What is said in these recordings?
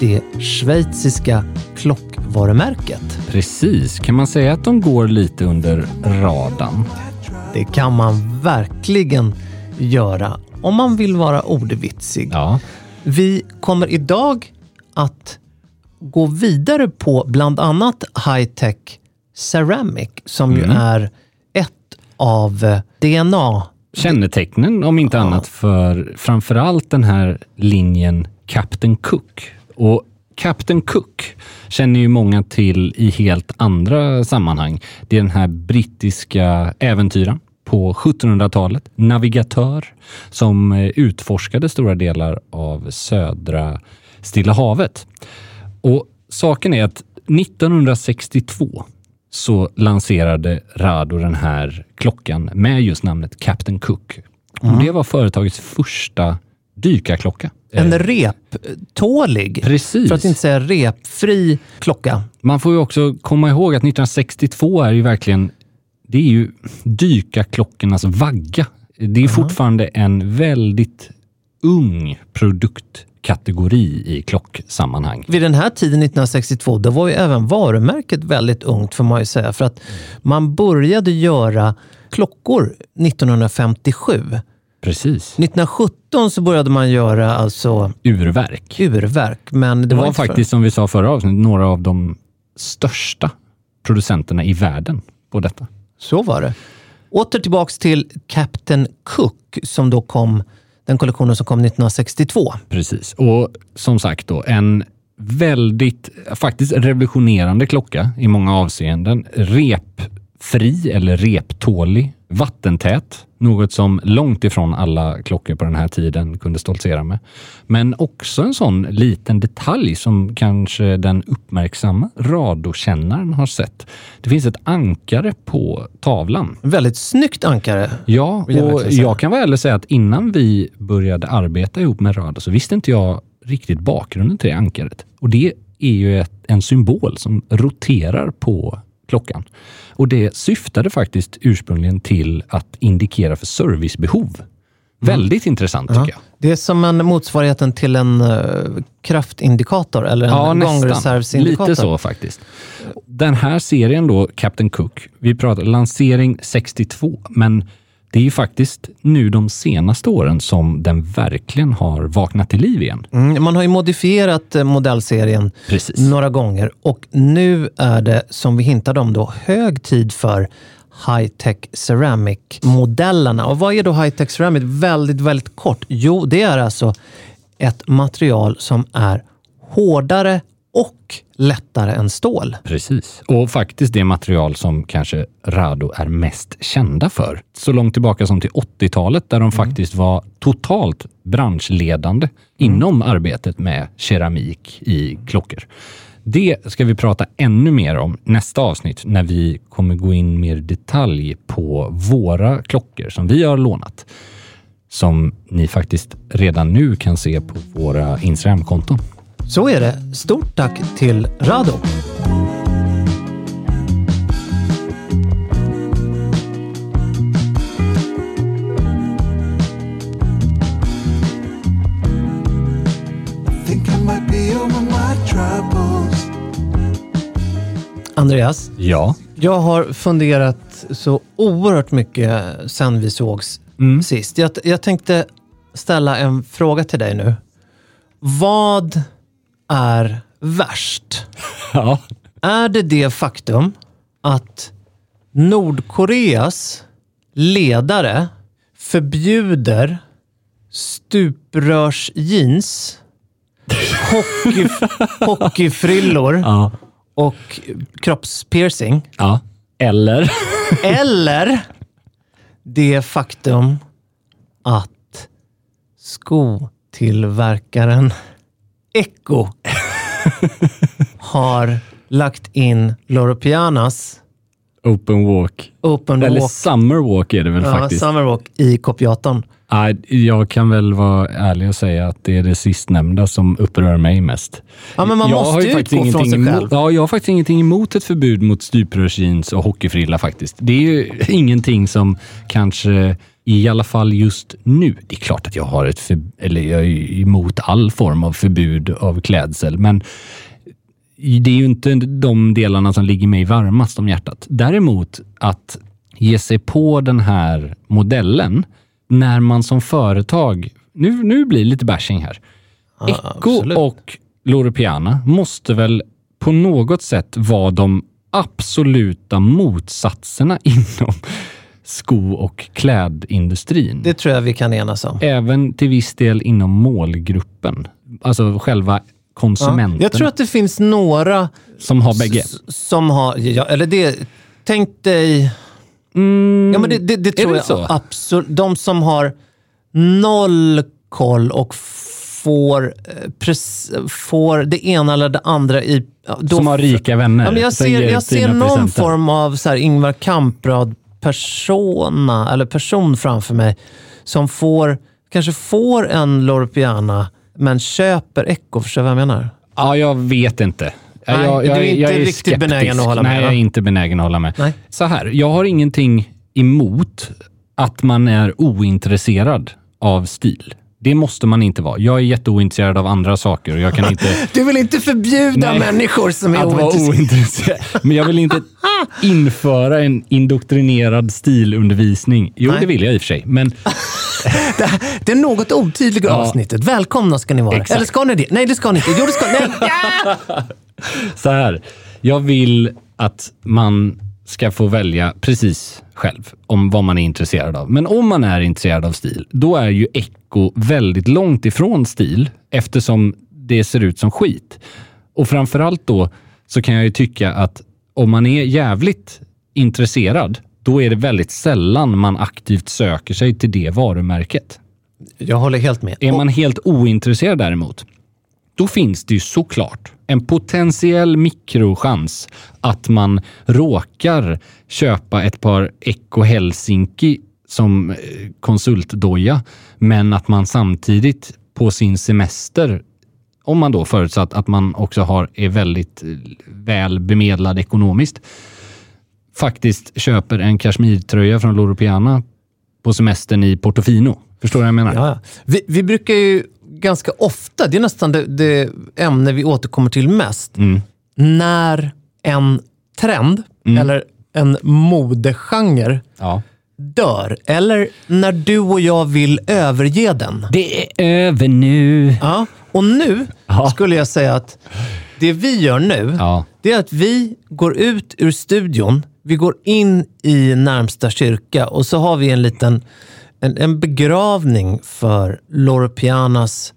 Det schweiziska klockvarumärket. Precis. Kan man säga att de går lite under radarn? Det kan man verkligen göra om man vill vara ordvitsig. Ja. Vi kommer idag att gå vidare på bland annat high-tech ceramic som ju Mm. är ett av DNA Kännetecknen, om inte annat, för framförallt den här linjen Captain Cook. Och Captain Cook känner ju många till i helt andra sammanhang. Det är den här brittiska äventyraren på 1700-talet, navigatör som eh, utforskade stora delar av södra Stilla havet. Och saken är att 1962 så lanserade Rado den här klockan med just namnet Captain Cook. Och Det var företagets första dykarklocka. En Eh, reptålig, Precis. för att inte säga repfri klocka. Man får ju också komma ihåg att 1962 är ju verkligen, det är ju dykarklockornas vagga. Det är fortfarande en väldigt ung produktkategori i klocksammanhang. Vid den här tiden, 1962, då var ju även varumärket väldigt ungt får man ju säga. För att man började göra klockor 1957. Precis. 1917 så började man göra alltså Urverk. urverk. Men det, Det var för- faktiskt, som vi sa förra avsnittet, några av de största producenterna i världen på detta. Så var det. Åter tillbaks till Captain Cook som då kom, den kollektionen som kom 1962. Precis. Och som sagt då, en väldigt, faktiskt revolutionerande klocka i många avseenden. Repfri eller reptålig, vattentät. Något som långt ifrån alla klockor på den här tiden kunde stoltsera med. Men också en sån liten detalj som kanske den uppmärksamma radokännaren har sett. Det finns ett ankare på tavlan. Väldigt snyggt ankare. Ja, och jag kan väl ärligt säga att innan vi började arbeta ihop med Rado så visste inte jag riktigt bakgrunden till det ankaret. Och det är ju ett, en symbol som roterar på klockan. Och det syftade faktiskt ursprungligen till att indikera för servicebehov. Väldigt intressant tycker jag. Det är som en motsvarigheten till en uh, kraftindikator eller en Ja, gångreservsindikator. Lite så faktiskt. Den här serien då, Captain Cook, vi pratar lansering 62, men det är ju faktiskt nu de senaste åren som den verkligen har vaknat till liv igen. Mm, man har ju modifierat eh, modellserien Precis. några gånger och nu är det, som vi hintade om, då, hög tid för high-tech ceramic-modellerna. Och vad är då high-tech ceramic? Väldigt, väldigt kort. Jo, det är alltså ett material som är hårdare och lättare än stål. Precis. Och faktiskt det material som kanske Rado är mest kända för. Så långt tillbaka som till 80-talet där de faktiskt var totalt branschledande inom arbetet med keramik i klockor. Det ska vi prata ännu mer om nästa avsnitt när vi kommer gå in mer detalj på våra klockor som vi har lånat. Som ni faktiskt redan nu kan se på våra Instagram-konton. Så är det. Stort tack till Rado. Andreas, Ja. jag har funderat så oerhört mycket sen vi sågs sist. Jag, jag tänkte ställa en fråga till dig nu. Vad är värst? ja. Är det det faktum att Nordkoreas ledare förbjuder stuprörsjeans, hockey, hockeyfrillor Ja. och kroppspiercing? ja. Eller? Eller det faktum att skotillverkaren Echo har lagt in Loro Pianas Open walk. Open Eller Walk, summer walk är det väl ja, faktiskt. Summer Walk i kopiatorn. Jag kan väl vara ärlig och säga att det är det sistnämnda som upprör mig mest. Ja, men man Jag måste ju utgå från sig själv. emot, Ja, jag har faktiskt ingenting emot ett förbud mot stuprörsjeans och hockeyfrilla faktiskt. Det är ju ingenting som kanske, i alla fall just nu, det är klart att jag har ett för, eller jag är emot all form av förbud av klädsel, men det är ju inte de delarna som ligger mig varmast om hjärtat. Däremot att ge sig på den här modellen när man som företag, nu, nu blir det lite bashing här. Echo absolut. och Loro Piana måste väl på något sätt vara de absoluta motsatserna inom sko och klädindustrin. Det tror jag vi kan enas om. Även till viss del inom målgruppen. Alltså själva Ja. konsumenterna Jag tror att det finns några som har bägge. som har, ja, eller det, tänk dig, Mm, ja men det, det, det tror det jag så? absolut. De som har noll koll och får, eh, pres, får det ena eller det andra i... ja, då- som har rika vänner. Ja, men jag ser, jag ser någon form av så här Ingvar Kamprad-persona, eller person framför mig, som får, kanske får en Loro Piana, men köper Echo. Förstår du vad jag menar? Ja, jag vet inte. Nej, jag, du är jag, inte jag är riktigt skeptisk. benägen att hålla med, Nej, jag är inte benägen att hålla med. Nej. Så här, jag har ingenting emot att man är ointresserad av stil. Det måste man inte vara. Jag är jätteointresserad av andra saker och jag kan inte... Du vill inte förbjuda Nej, människor som är att vara ointresserade. ointresserad. Men jag vill inte införa en indoktrinerad stilundervisning. Jo, Nej. det vill jag i och för sig. Men Det, det är något otydliga Ja. avsnittet. Välkomna ska ni vara. Exakt. Eller ska ni det? Nej, det ska ni inte. Jo, det ska ni. Ja! så här. Jag vill att man ska få välja precis själv om vad man är intresserad av. Men om man är intresserad av stil, då är ju Echo väldigt långt ifrån stil eftersom det ser ut som skit. Och framförallt då så kan jag ju tycka att om man är jävligt intresserad, då är det väldigt sällan man aktivt söker sig till det varumärket. Jag håller helt med. Är man helt ointresserad däremot, då finns det ju såklart en potentiell mikrochans att man råkar köpa ett par Echo Helsinki som eh, konsultdoja, men att man samtidigt på sin semester, om man då förutsatt att man också har, är väldigt eh, väl bemedlad ekonomiskt, faktiskt köper en kashmirtröja från Loro Piana på semestern i Portofino. Förstår du vad jag menar? Ja, ja. Vi, vi brukar ju ganska ofta, det är nästan det, det ämne vi återkommer till mest, Mm. när en trend eller en modegenre ja. dör. Eller när du och jag vill överge den. Det är över nu. Ja. Och nu Ja. skulle jag säga att det vi gör nu, Ja. det är att vi går ut ur studion, vi går in i närmsta kyrka och så har vi en liten en, en begravning för Loro Pianas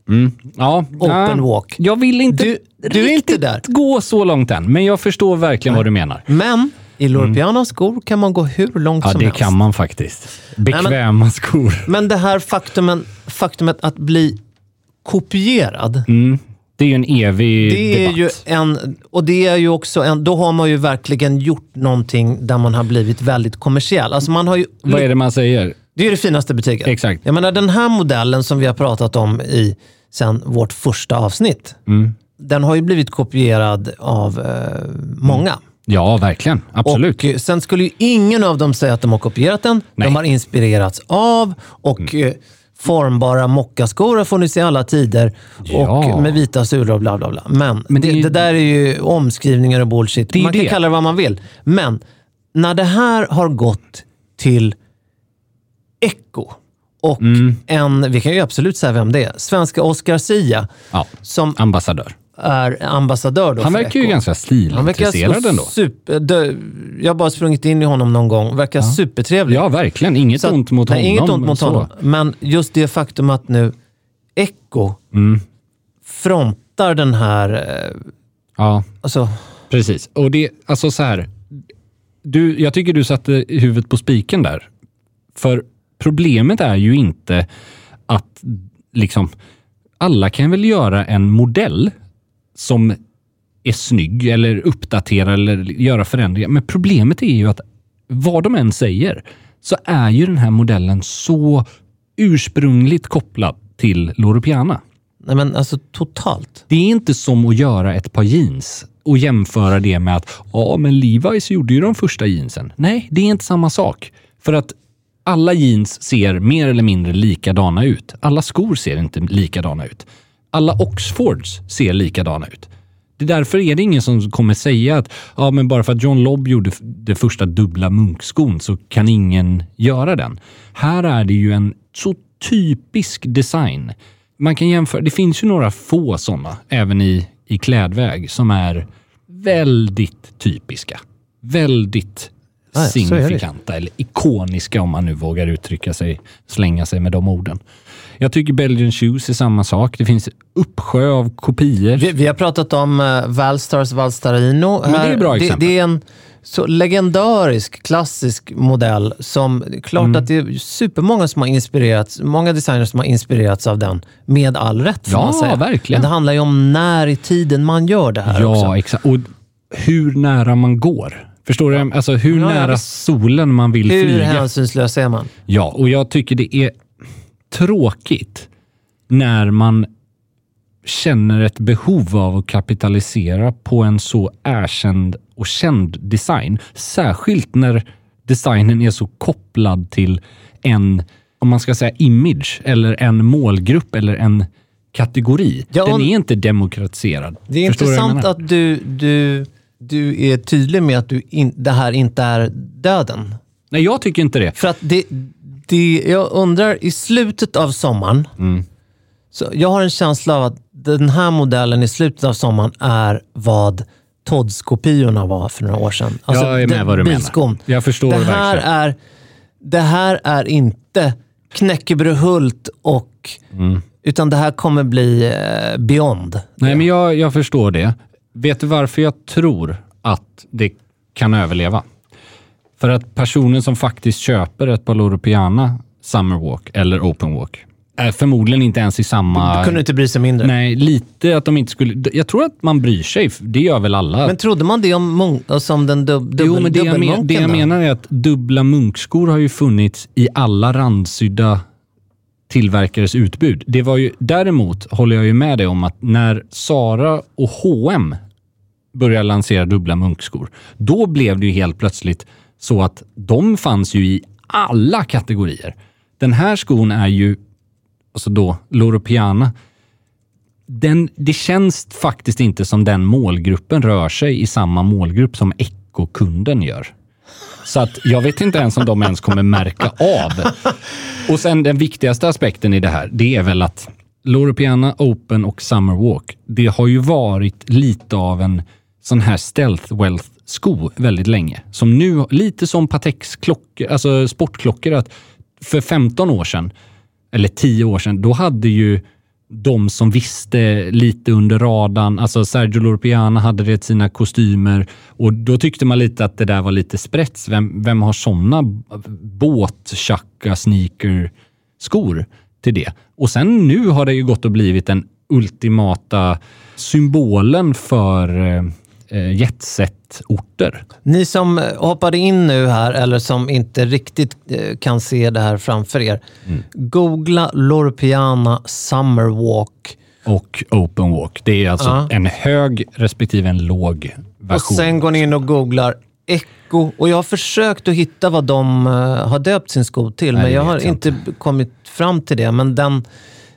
Ja, Open ja. walk. Jag vill inte Du- du är inte där. gå så långt än, men jag förstår verkligen vad du menar. Men i Loro Pianas skor kan man gå hur långt Mm. Ja, som det helst. kan man faktiskt. Bekväma skor. Men det här faktumen, faktumet att bli kopierad, Mm. Det är ju en evig Det är debatt. ju en, och det är ju också en, då har man ju verkligen gjort någonting där man har blivit väldigt kommersiell. Alltså man har ju, Vad är det man säger? Det är ju det finaste betyget. Exakt. Jag menar den här modellen som vi har pratat om i sen vårt första avsnitt. Mm. Den har ju blivit kopierad av eh, många. Ja, verkligen. Absolut. Och eh, sen skulle ju ingen av dem säga att de har kopierat den. Nej. De har inspirerats av och eh, formbara mockaskor har funnits i alla tider. Ja. Och med vita sulor och bla bla bla. Men, Men det det, ju- det där är ju omskrivningar och bullshit. Man kan det. kalla det vad man vill. Men när det här har gått till Echo och Mm. en, vi kan ju absolut säga vem det är, svenska Oscar Sia, Ja, som ambassadör. är ambassadör då Han verkar ju ganska stilintresserad ändå. super... Dö, jag har bara sprungit in i honom någon gång. Verkar supertrevlig. Ja, verkligen. Inget Så ont mot nej, honom. Inget ont mot honom. Men just det faktum att nu Echo Mm. frontar den här... eh, Ja, Alltså, precis. Och det, alltså så här. Du, jag tycker du satte huvudet på spiken där. För problemet är ju inte att liksom, alla kan väl göra en modell som är snygg eller uppdatera eller göra förändringar. Men problemet är ju att vad de än säger så är ju den här modellen så ursprungligt kopplad till Loro Piana. nej men alltså totalt. Det är inte som att göra ett par jeans och jämföra det med att ja, men Levi's gjorde ju de första jeansen. Nej, det är inte samma sak. För att alla jeans ser mer eller mindre likadana ut. Alla skor ser inte likadana ut. Alla Oxfords ser likadana ut. Det är därför är det ingen som kommer säga att ja, men bara för att John Lobb gjorde den första dubbla munkskon så kan ingen göra den. Här är det ju en så typisk design. Man kan jämföra, det finns ju några få sådana, även i, i klädväg, som är väldigt typiska. Väldigt Signifikanta eller ikoniska om man nu vågar uttrycka sig, slänga sig med de orden. Jag tycker Belgian Shoes är samma sak. Det finns uppsjö av kopior. Vi, vi har pratat om uh, Valstars Valstarino. Men det är ett bra det, exempel. det är en så legendarisk, klassisk modell som... Klart Mm. att det är supermånga som har inspirerats, många designers som har inspirerats av den. Med all rätt, får Ja, man säga. verkligen. Men det handlar ju om när i tiden man gör det här Ja, också. exakt. Och hur nära man går. Förstår du? Alltså hur Ja, nära solen man vill Hur flyga. hänsynslös är man? Ja, och jag tycker det är tråkigt när man känner ett behov av att kapitalisera på en så erkänd och känd design. Särskilt när designen är så kopplad till en, om man ska säga image, eller en målgrupp eller en kategori. Ja, Den är inte demokratiserad. Det är Förstår intressant att du, du, du är tydlig med att du in, det här inte är döden. Nej, jag tycker inte det. För att det, det, jag undrar, i slutet av sommaren, Mm. så jag har en känsla av att den här modellen i slutet av sommaren är vad Todds-kopiorna var för några år sedan. Alltså, jag är med vad du bilskon. menar. Jag förstår det här verkligen. är Det här är inte knäckebrödhult och... Utan det här kommer bli eh, beyond. Nej, men jag, jag förstår det. Vet du varför jag tror att det kan överleva? För att personen som faktiskt köper ett par Loro Piana Summerwalk eller Open Walk är förmodligen inte ens i samma... Du kunde inte bry sig mindre. Nej, lite att de inte skulle... Jag tror att man bryr sig. Det gör väl alla. Men trodde man det om, munk, som den dub, dubbel, jo, men det jag, men, det jag menar är att dubbla munkskor har ju funnits i alla randsydda tillverkares utbud. Det var ju, däremot håller jag ju med dig om att när Sara och H&M började lansera dubbla munkskor, då blev det ju helt plötsligt så att de fanns ju i alla kategorier. Den här skon är ju, alltså då, Loro Piana, den, det känns faktiskt inte som den målgruppen rör sig i samma målgrupp som Echo-kunden gör. Så att jag vet inte ens om de ens kommer märka av. Och sen den viktigaste aspekten i det här, det är väl att Loro Piana Open och Summerwalk, det har ju varit lite av en sån här stealth wealth sko väldigt länge. Som nu, lite som Pateks klockor, alltså sportklockor, att för 15 år sedan, eller 10 år sedan, då hade ju de som visste lite under radarn, alltså Sergio Lorpiana hade det i sina kostymer och då tyckte man lite att det där var lite sprätts. Vem, vem har sådana båt-tjacka sneaker skor till det? Och sen nu har det ju gått och blivit den ultimata symbolen för eh, jetset-orter. Ni som eh, hoppade in nu här, eller som inte riktigt eh, kan se det här framför er. Mm. Googla Loropiana Summer Walk. Och open walk. Det är alltså Ja. en hög respektive en låg Och version. sen går ni in och googlar Echo. Och jag har försökt att hitta vad de eh, har döpt sin sko till, Nej, men jag har inte kommit fram till det. Men den...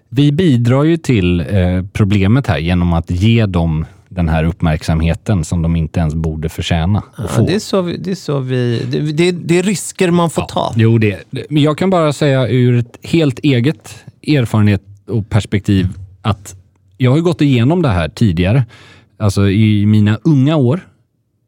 Vi bidrar ju till eh, problemet här genom att ge dem den här uppmärksamheten som de inte ens borde förtjäna att Ja, få. det, är så vi, det är så vi... Det, det, är risker man får ta. Jo, det, men jag kan bara säga ur ett helt eget erfarenhet och perspektiv att jag har gått igenom det här tidigare. Alltså i mina unga år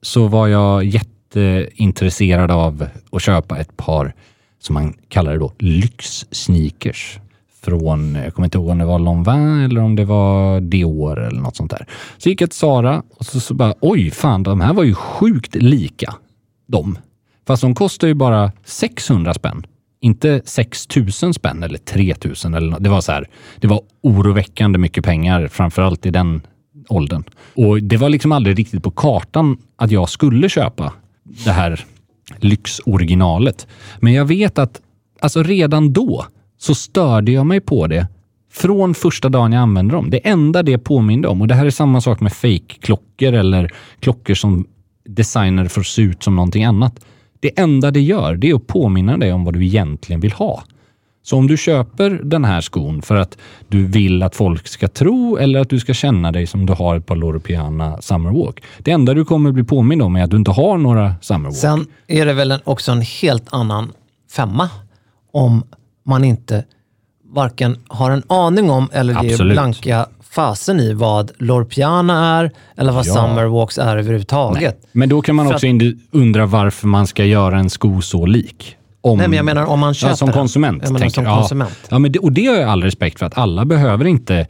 så var jag jätteintresserad av att köpa ett par, som man kallar det då, lyxsneakers. Från, jag kommer inte ihåg om det var Lanvin eller om det var Dior eller något sånt där. Så gick jag till Sara och så, så bara, oj fan, de här var ju sjukt lika de. Fast de kostar ju bara 600 spänn. Inte 6000 spänn eller 3000 eller något. Det var så här, det var oroväckande mycket pengar, framförallt i den åldern. Och det var liksom aldrig riktigt på kartan att jag skulle köpa det här lyxoriginalet. Men jag vet att alltså redan då så störde jag mig på det från första dagen jag använde dem. Det enda det påminde om, och det här är samma sak med fake-klockor eller klockor som designer för att se ut som någonting annat. Det enda det gör, det är att påminna dig om vad du egentligen vill ha. Så om du köper den här skon för att du vill att folk ska tro eller att du ska känna dig som du har ett par Loro Piana Summerwalk. Det enda du kommer bli påmind om är att du inte har några Summerwalk. Sen är det väl också en helt annan femma om man inte varken har en aning om eller ger Absolut. blanka fasen i vad Lorpiana är eller vad Ja. Summerwalks är överhuvudtaget. Nej. Men då kan man För också att- undra varför man ska göra en sko så lik. Om, men jag menar om man köper ja, som den. konsument. Menar tänker som konsument. Ja, ja, men det, och det har jag all respekt för. att Alla behöver inte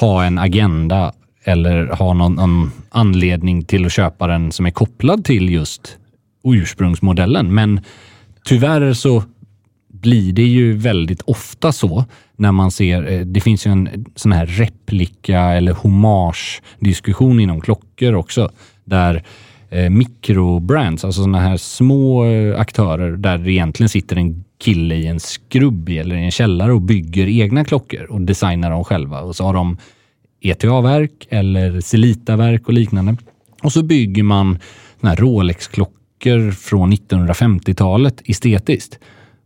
ha en agenda eller ha någon, någon anledning till att köpa den som är kopplad till just ursprungsmodellen. Men tyvärr så blir det ju väldigt ofta så när man ser, eh, det finns ju en sån här replika eller hommage-diskussion inom klockor också, där eh, mikrobrands, alltså såna här små eh, aktörer där det egentligen sitter en kille i en skrubb eller i en källare och bygger egna klockor och designar dem själva. Och så har de ETA-verk eller Celita-verk och liknande. Och så bygger man Rolex-klockor från 1950-talet estetiskt.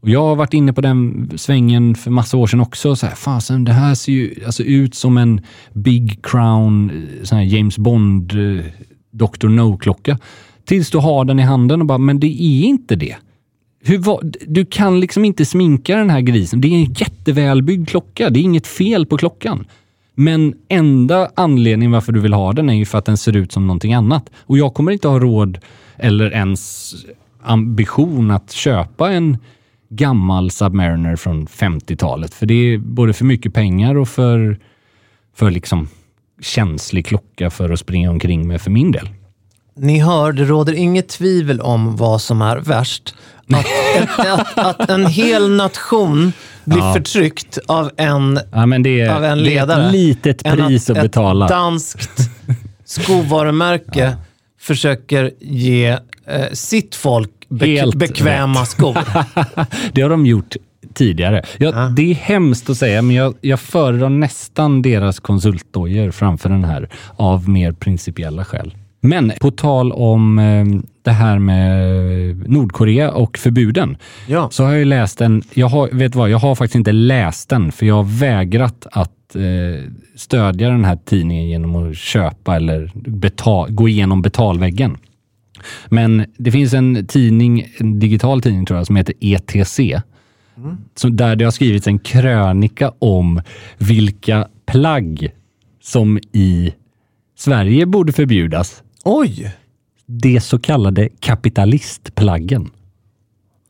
Och jag har varit inne på den svängen för massa år sedan också. Så här, fasen, det här ser ju alltså ut som en Big Crown, eh, sån här James Bond, eh, Dr. No-klocka. Tills du har den i handen och bara, men det är inte det. Hur du kan liksom inte sminka den här grisen. Det är en jättevälbyggd klocka. Det är inget fel på klockan. Men enda anledningen varför du vill ha den är ju för att den ser ut som någonting annat. Och jag kommer inte ha råd eller ens ambition att köpa en gammal Submariner från 50-talet. För det är både för mycket pengar och för, för liksom känslig klocka för att springa omkring med för min del. Ni hör, det råder inget tvivel om vad som är värst. Att, ett, att, att en hel nation blir Ja. förtryckt av en, Ja, men det, av är, en det är ledare. ett litet pris att, ett betala. danskt skovarumärke försöker ge eh, sitt folk Helt bekväma skor. Det har de gjort tidigare. Jag, Det är hemskt att säga, men jag, jag föredrar nästan deras konsultdojor framför den här av mer principiella skäl. Men på tal om eh, det här med Nordkorea och förbuden, Ja. så har jag läst den. Jag har, vet vad, jag har faktiskt inte läst den, för jag har vägrat att eh, stödja den här tidningen genom att köpa eller betal, gå igenom betalväggen. Men det finns en tidning, en digital tidning tror jag, som heter ETC. Så där det har skrivits en krönika om vilka plagg som i Sverige borde förbjudas. Oj! De så kallade kapitalistplaggen.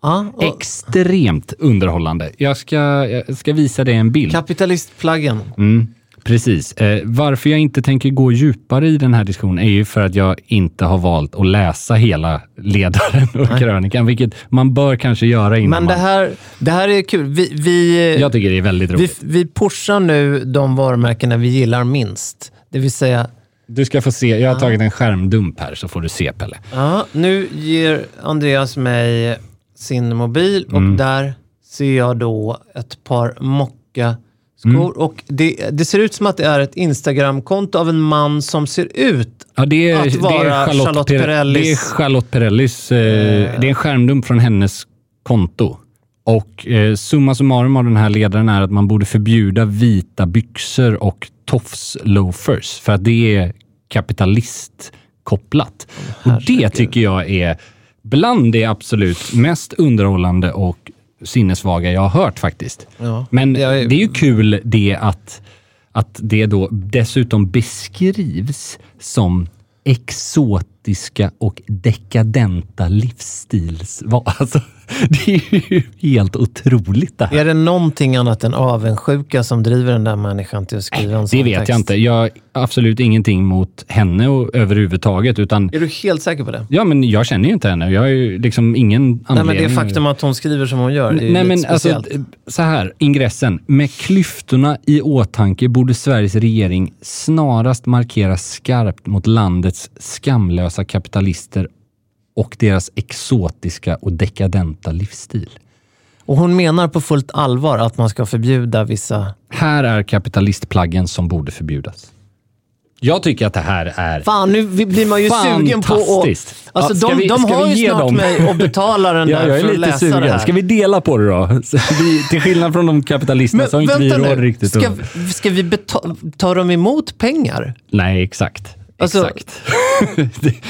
Ja, och Extremt underhållande. Jag ska, jag ska visa dig en bild. kapitalistplaggen. Mm. Precis. Eh, varför jag inte tänker gå djupare i den här diskussionen är ju för att jag inte har valt att läsa hela ledaren och krönikan, vilket man bör kanske göra innan Men det man... här, det här är kul. Vi, vi, Jag tycker det är väldigt vi, roligt. vi pushar nu de varumärkena vi gillar minst. Det vill säga, Du ska få se. Jag har tagit en skärmdump här så får du se Pelle. ja, nu ger Andreas mig sin mobil och Mm. där ser jag då ett par mocka skor. Mm. Och det, det ser ut som att det är ett Instagramkonto av en man som ser ut Ja, är, Att vara Charlotte, Charlotte Perrellis- Det är Charlotte Perrellis. Eh, det är en skärmdump från hennes konto. Och eh, summa summarum av den här ledaren är att man borde förbjuda vita byxor och tofs-loafers för att det är kapitalistkopplat. Och det tycker jag är bland det absolut mest underhållande och sinnessvaga jag har hört faktiskt. Ja. Men det är ju kul det att, att det då dessutom beskrivs som exotiska och dekadenta livsstilsval. Alltså, det är ju helt otroligt det här. Är det någonting annat än avundsjuka som driver den där människan till att skriva en sån Det vet text? jag inte. Jag har absolut ingenting mot henne och, överhuvudtaget. Utan, Är du helt säker på det? ja, men jag känner ju inte henne. Jag har ju liksom ingen Nej, anledning. men det faktum att hon skriver som hon gör är ju Nej, men alltså, speciellt. så här, ingressen. Med klyftorna i åtanke borde Sveriges regering snarast markera skarpt mot landets skamlösa kapitalister och deras exotiska och dekadenta livsstil. Och hon menar på fullt allvar att man ska förbjuda vissa... Här är kapitalistplaggen som borde förbjudas. Jag tycker att det här är... Fan, nu blir man ju sugen på att... Fantastiskt. Alltså Ja, de, vi- de har ju snart dem? mig och betalar den Ja, där jag är för att lite läsa det sugen. här. Ska vi dela på det då? Vi, till skillnad från de kapitalisterna så har inte vi råd nu, riktigt ska, att... ska vi ta dem emot pengar? Nej, exakt. Alltså- exakt.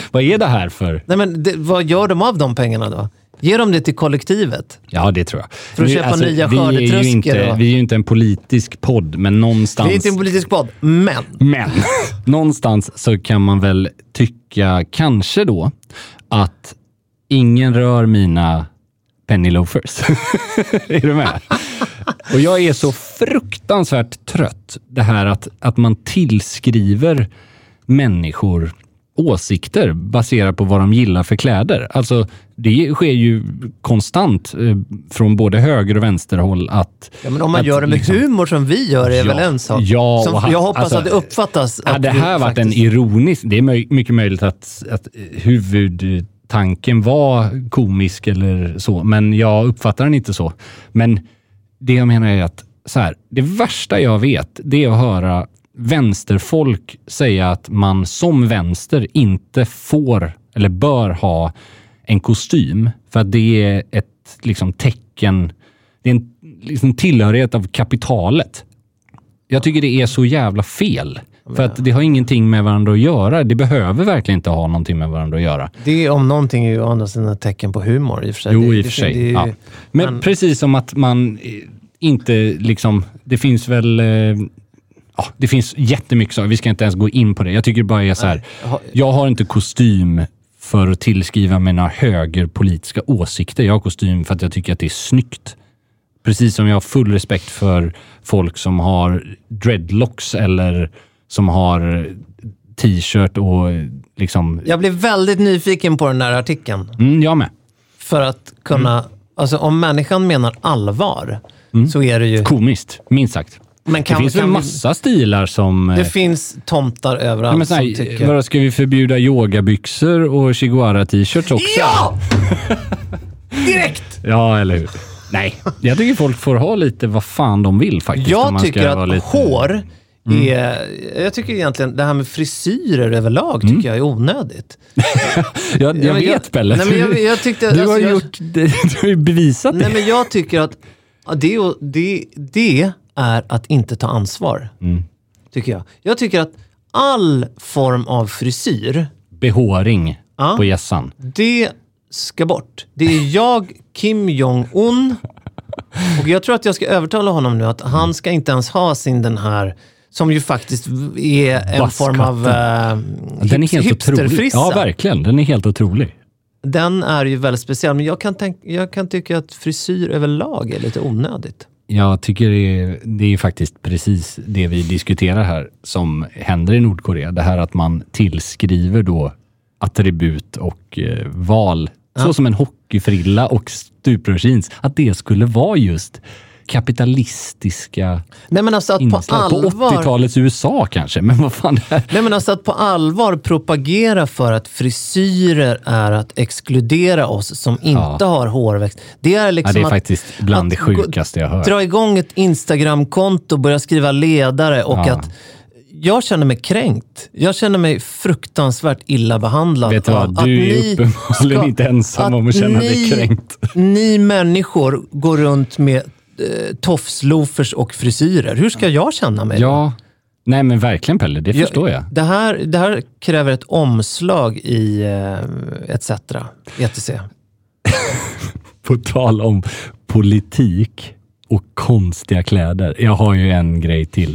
Vad är det här för... Nej, men det, vad gör de av de pengarna då? Ger de det till kollektivet? Ja, det tror jag. För att köpa nya vi är, ju skördetröskor inte, och- vi är ju inte en politisk podd, men någonstans... Det är inte en politisk podd, men... Men någonstans så kan man väl tycka kanske då att ingen rör mina penny loafers. är du med? Och jag är så fruktansvärt trött det här att, att man tillskriver människor åsikter baserat på vad de gillar för kläder. Alltså, det sker ju konstant eh, från både höger och vänsterhåll att... Ja, men om man att gör det med liksom- humor som vi gör är Ja, väl en sak. ja, som, han- jag hoppas alltså, att det uppfattas. att Hade det här varit en faktiskt- ironisk... Det är mycket möjligt att, att huvudtanken var komisk eller så, men jag uppfattar den inte så. Men det jag menar är att så här, det värsta jag vet, det är att höra vänsterfolk säga att man som vänster inte får eller bör ha en kostym för att det är ett liksom, tecken, det är en liksom, tillhörighet av kapitalet. Jag tycker det är så jävla fel. För att det har ingenting med varandra att göra. Det behöver verkligen inte ha någonting med varandra att göra. Det om någonting är ju å andra sidan ett tecken på humor i och för sig. Jo, det, i och för sig. det ja. Men, men- precis som att man eh, inte liksom... Det finns väl... Ja, det finns jättemycket saker. Vi ska inte ens gå in på det. Jag tycker bara är så här. Jag har inte kostym för att tillskriva mina högerpolitiska åsikter. Jag har kostym för att jag tycker att det är snyggt. Precis som jag har full respekt för folk som har dreadlocks eller som har t-shirt och liksom... Jag blev väldigt nyfiken på den där artikeln. Mm, jag med. För att kunna... Mm. Alltså om människan menar allvar så är det ju... Komiskt, minst sagt. Men Det kan, finns väl kan vi- massa stilar som... eh, Det finns tomtar överallt men så som tycker... vadå, ska vi förbjuda yogabyxor och chiguara-t-shirts också? Ja! Direkt! Ja, eller hur? Nej, jag tycker folk får ha lite vad fan de vill faktiskt. Jag tycker att lite- Mm. hår är... Jag tycker egentligen det här med frisyrer överlag tycker jag är onödigt. Jag, jag Ja, men vet jag- Pelle. Nej, men jag, jag tyckte... du, alltså, har jag, gjort, du har ju bevisat Nej, det. men jag tycker att det, det, det är att inte ta ansvar. Mm. Tycker jag. Jag tycker att all form av frisyr, Behåring Ja. på gässan. det ska bort. Det är jag, Kim Jong-Un, och jag tror att jag ska övertala honom nu att han ska inte ens ha sin den här, som ju faktiskt är en Buzzcutten. form av uh, Den är helt otrolig. Ja, verkligen. Den är helt otrolig. Den är ju väldigt speciell, men jag kan, tänk, jag kan tycka att frisyr överlag är lite onödigt. Jag tycker det är, det är faktiskt precis det vi diskuterar här som händer i Nordkorea. Det här att man tillskriver då attribut och eh, val, så som en hockeyfrilla och stuprörsjeans, att det skulle vara just kapitalistiska Nej men alltså att på inslag. På, allvar... 80-talets USA kanske, men vad fan här? Nej men alltså att på allvar propagera för att frisyrer är att exkludera oss som inte Ja. har hårväxt. Det är Ja, liksom det är att, faktiskt bland det sjukaste jag hört. dra igång ett Instagramkonto, börja skriva ledare och Ja. att jag känner mig kränkt. Jag känner mig fruktansvärt illa behandlad. Vet du vad, att du är uppenbarligen inte ensam om att känna dig kränkt. Ni människor går runt med eh, tofsloafers och frisyrer. Hur ska jag känna mig? Ja, nej men verkligen Pelle, det förstår jag. Det här, det här kräver ett omslag i eh, ETC. ETC. På tal om politik och konstiga kläder. Jag har ju en grej till.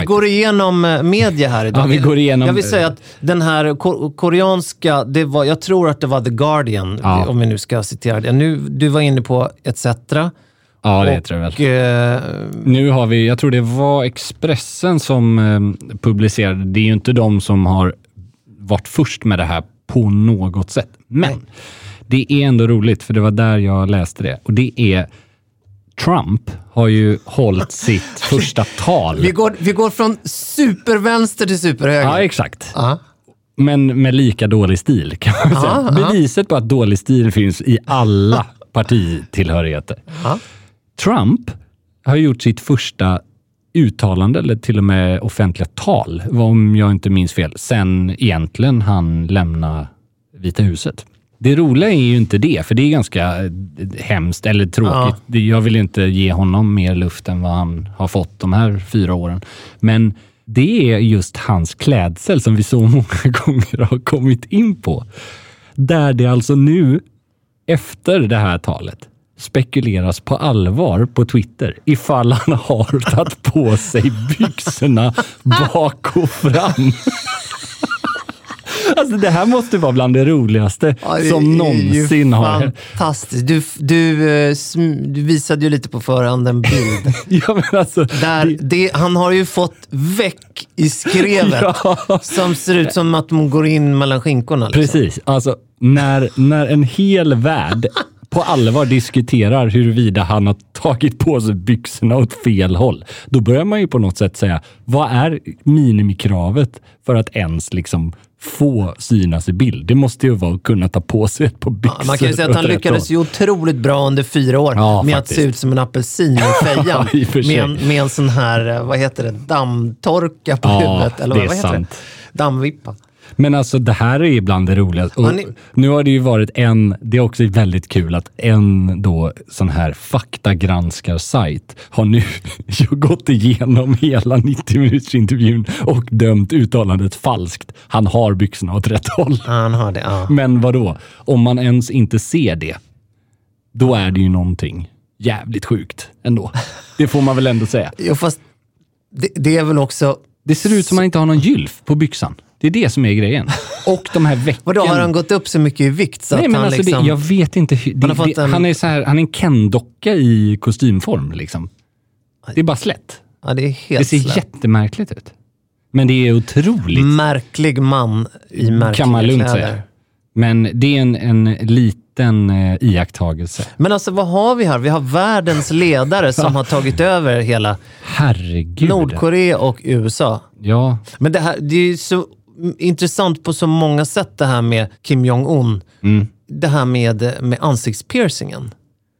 Vi går igenom eh, media här idag. Ja, vi går igenom- Jag vill säga att den här ko- koreanska, det var, jag tror att det var The Guardian, Ja. om vi nu ska citera det. Nu, du var inne på ETC. Ja, det och, tror jag väl. eh, Nu har vi, jag tror det var Expressen som eh, publicerade. Det är ju inte de som har varit först med det här på något sätt. Men det är ändå roligt, för det var där jag läste det. Och det är Trump har ju hållit sitt första tal. vi, går, vi går från supervänster till superhöger. Ja, exakt. Ja. Men med lika dålig stil kan man säga. Ja, ja. Beviset på att dålig stil finns i alla partitillhörigheter. Trump har gjort sitt första uttalande, eller till och med offentliga tal, om jag inte minns fel, sen egentligen han lämnade Vita huset. Det roliga är ju inte det, för det är ganska eh, hemskt eller tråkigt. Det- Jag vill inte ge honom mer luft än vad han har fått de här fyra åren. Men det är just hans klädsel som vi så många gånger har kommit in på. Där det alltså nu, efter det här talet, spekuleras på allvar på Twitter ifall han har tagit på sig byxorna bak och fram. Alltså det här måste vara bland det roligaste Ja, det som någonsin har... Fantastiskt. Du, du, eh, du visade ju lite på förhand en bild. Ja, men alltså, Där det, han har ju fått väck i skrevet. Ja. Som ser ut som att de går in mellan skinkorna. Liksom. Precis. Alltså, när, när en hel värld på allvar diskuterar huruvida han har tagit på sig byxorna åt fel håll, då börjar man ju på något sätt säga, vad är minimikravet för att ens liksom få synas i bild? Det måste ju vara att kunna ta på sig ett par byxor. Man kan ju säga att han lyckades ju otroligt bra under fyra år Ja, med faktiskt. att se ut som en apelsin i fejan. Med, en, med en sån här, eh, vad heter det, dammtorka på Ja, huvudet. Eller vad är heter sant. det? Dammvippa. Men alltså det här är ibland det roligaste. Ni- Nu har det ju varit en, det är också väldigt kul att en då sån här faktagranskarsajt har nu gått igenom hela 90 minuters intervjun och dömt uttalandet falskt. Han har byxorna åt rätt håll. Han har det. Ja. Men vad då? Om man ens inte ser det, då är det ju någonting jävligt sjukt ändå. Det får man väl ändå säga. Jo, fast det, det är väl också... Det ser ut som man inte har någon gylf på byxan. Det är det som är grejen. Och de här vecken... Vadå, har han gått upp så mycket i vikt så Nej, att men han alltså liksom... det, jag vet inte. Det, Han det, en- han är så här, han är en Ken-docka i kostymform. Liksom. Det är bara slätt. Ja, det är Det helt ser slätt. jättemärkligt ut. Men det är otroligt, Märklig man i märkliga kan man lugnt säga. Men det är en, en liten eh, iakttagelse. Men alltså vad har vi här? Vi har världens ledare som har tagit över hela Herregud. Nordkorea och USA. Ja, Men det här det är ju så intressant på så många sätt det här med Kim Jong-Un. Mm. Det här med, med ansiktspiercingen.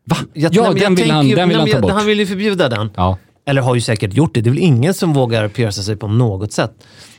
Va? Jag- ja nej, den vill, han, ju- den vill nej, han ta bort. Han vill ju förbjuda den. Ja. Eller har ju säkert gjort det. Det är väl ingen som vågar pierca sig på något sätt.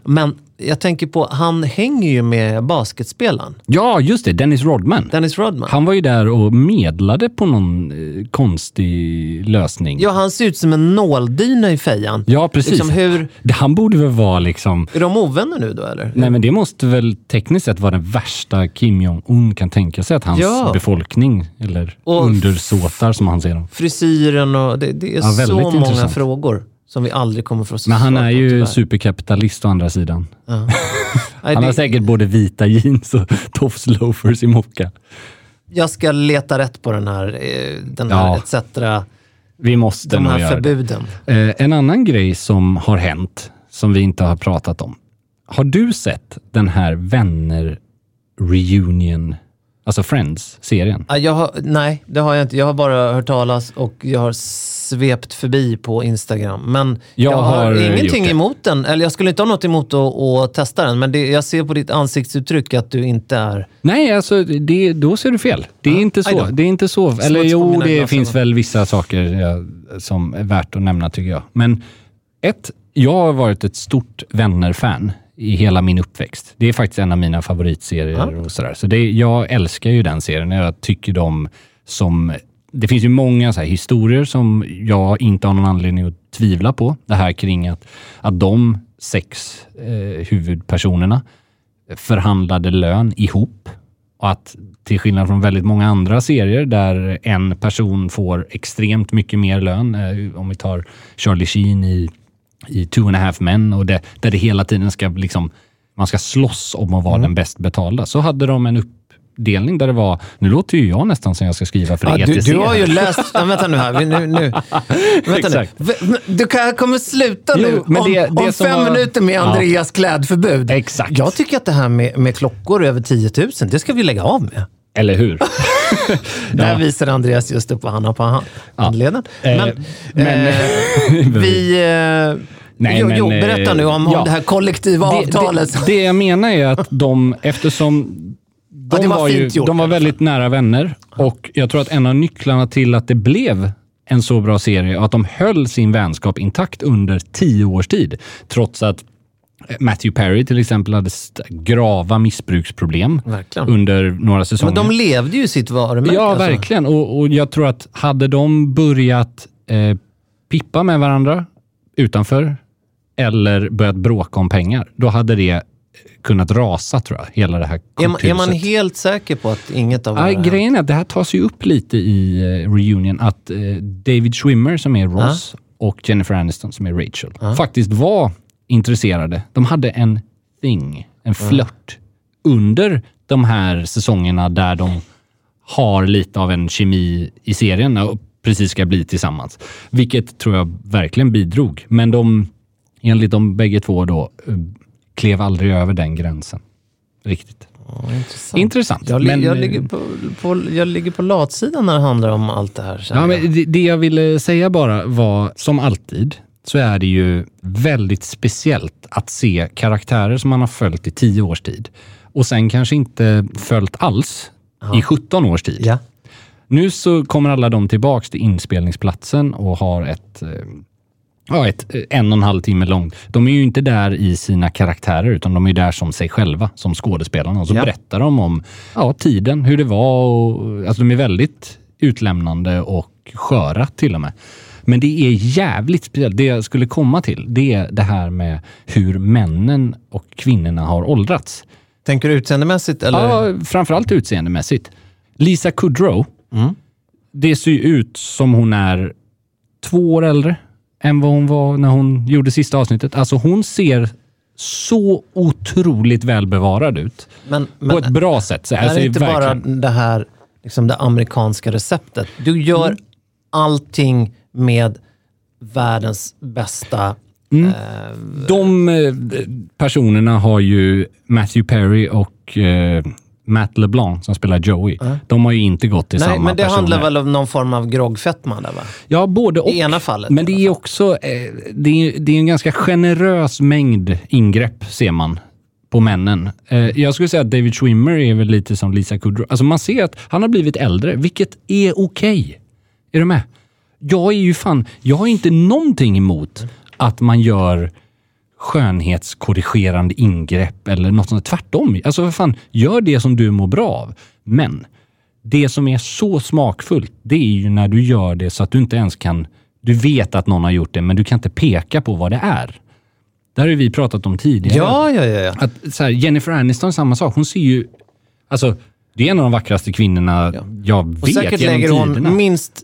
Men jag tänker på, han hänger ju med basketspelaren. ja, just det. Dennis Rodman. Dennis Rodman. Han var ju där och medlade på någon eh, konstig lösning. Ja, han ser ut som en nåldyna i fejan. Ja, precis. Liksom hur, Han borde väl vara liksom... är de ovänner nu då eller? Nej, men det måste väl tekniskt sett vara den värsta Kim Jong-Un kan tänka sig att hans Ja. befolkning, eller Och- undersåtar som han ser dem. Frisyren och det, det är Ja, så många intressant. frågor som vi aldrig kommer få Men han är ju tyvärr. superkapitalist å andra sidan. Nej, Han har säkert både vita jeans och tofs loafers i mocka. Jag ska leta rätt på den här, eh, den här Ja. etc. Vi måste De här förbuden. Eh, en annan grej som har hänt, som vi inte har pratat om. Har du sett den här Vänner Reunion, alltså Friends-serien? Ja, Jag har, nej, det har jag inte. Jag har bara hört talas och jag har svept förbi på Instagram. Men Jag jag, har, har, eh, ingenting emot den. Eller jag skulle inte ha något emot att, att testa den. Men det, jag ser på ditt ansiktsuttryck att du inte är... Nej, alltså det, då ser du fel. Det är inte aj så. Det är inte så. Eller jo, det glasögon. finns väl vissa saker ja, som är värt att nämna tycker jag. Men ett, jag har varit ett stort Vänner-fan i hela min uppväxt. Det är faktiskt en av mina favoritserier och sådär. Så det, jag älskar ju den serien. Jag tycker de som... Det finns ju många så historier som jag inte har någon anledning att tvivla på. Det här kring att, att de sex eh, huvudpersonerna förhandlade lön ihop. Och att till skillnad från väldigt många andra serier där en person får extremt mycket mer lön, eh, om vi tar Charlie Sheen i, i Two and a half men, och det, där det hela tiden ska liksom, man ska slåss om att vara den bäst betalda, så hade de en uppdelning där det var, nu låter ju jag nästan som jag ska skriva för Ja, du, ETC. du har ju läst... Ja, vänta nu här. Nu, nu. Vänta nu. Du kan, kommer sluta Jo, nu men om, det- det om fem var- minuter med Ja. Andreas klädförbud. Exakt. Jag tycker att det här med, med klockor över 10 000, det ska vi lägga av med. Eller hur? Där visar Andreas just upp vad han har på hand- handleden. Eh, Men, men- eh, vi... Eh, Nej, jo, men, jo, berätta nu om, ja. om det här kollektiva avtalet. Det, det, det jag menar är att de, eftersom de, Ja, var var, ju, gjort de var väldigt nära vänner och jag tror att en av nycklarna till att det blev en så bra serie och att de höll sin vänskap intakt under tio års tid. Trots att Matthew Perry till exempel hade grava missbruksproblem Verkligen. under några säsonger. Men de levde ju sitt varumärke. Ja, alltså. verkligen. Och, och jag tror att hade de börjat eh, pippa med varandra utanför eller börjat bråka om pengar, då hade det kunnat rasa, tror jag. Hela det här Är man, är man korthuset. helt säker på att inget av det här grejen är att det här tas ju upp lite i eh, reunion, att eh, David Schwimmer som är Ross och Jennifer Aniston som är Rachel faktiskt var intresserade. De hade en thing, en flört, under de här säsongerna där de har lite av en kemi i serien och precis ska bli tillsammans. Vilket tror jag verkligen bidrog. Men de, enligt de bägge två då, klev aldrig över den gränsen. Riktigt. Intressant. Intressant. Jag, Men, jag, eh, ligger på, på, jag ligger på latsidan när det handlar om allt det här. Ja, men det, det jag ville säga bara var, som alltid, så är det ju väldigt speciellt att se karaktärer som man har följt i tio års tid och sen kanske inte följt alls i 17 års tid. Ja. Nu så kommer alla de tillbaks till inspelningsplatsen och har ett, eh, ja, ett eh, en och en halv timme långt. De är ju inte där i sina karaktärer, utan de är där som sig själva, som skådespelarna. Och så Ja. berättar de om ja, tiden, hur det var och alltså de är väldigt utlämnande och sköra till och med. Men det är jävligt speciellt. Det jag skulle komma till, det är det här med hur männen och kvinnorna har åldrats. Tänker du utseendemässigt eller? Ja, framförallt utseendemässigt. Lisa Kudrow, Mm. det ser ju ut som hon är två år äldre än vad hon var när hon gjorde sista avsnittet. Alltså hon ser så otroligt välbevarad ut. Men, på ett bra sätt. Så, är alltså, det inte bara verkligen. det här liksom det amerikanska receptet? Du gör Mm. allting med världens bästa... Mm. Eh, De eh, personerna har ju Matthew Perry och eh, Matt LeBlanc som spelar Joey. De har ju inte gått till nej, samma men det personer. handlar väl om någon form av groggfetma där va? Ja, både och. I ena fallet. Men det är också det är, det är en ganska generös mängd ingrepp, ser man, på männen. Jag skulle säga att David Schwimmer är väl lite som Lisa Kudrow. Alltså man ser att han har blivit äldre, vilket är okej. Är du med? Jag är ju fan, jag har inte någonting emot att man gör skönhetskorrigerande ingrepp eller något sånt. Tvärtom. Alltså vad fan, gör det som du mår bra av. Men det som är så smakfullt, det är ju när du gör det så att du inte ens kan... Du vet att någon har gjort det, men du kan inte peka på vad det är. Det här har vi pratat om tidigare. Ja, ja, ja. ja. Att, så här, Jennifer Aniston, samma sak. Hon ser ju... Alltså, det är en av de vackraste kvinnorna jag vet Och säkert lägger hon minst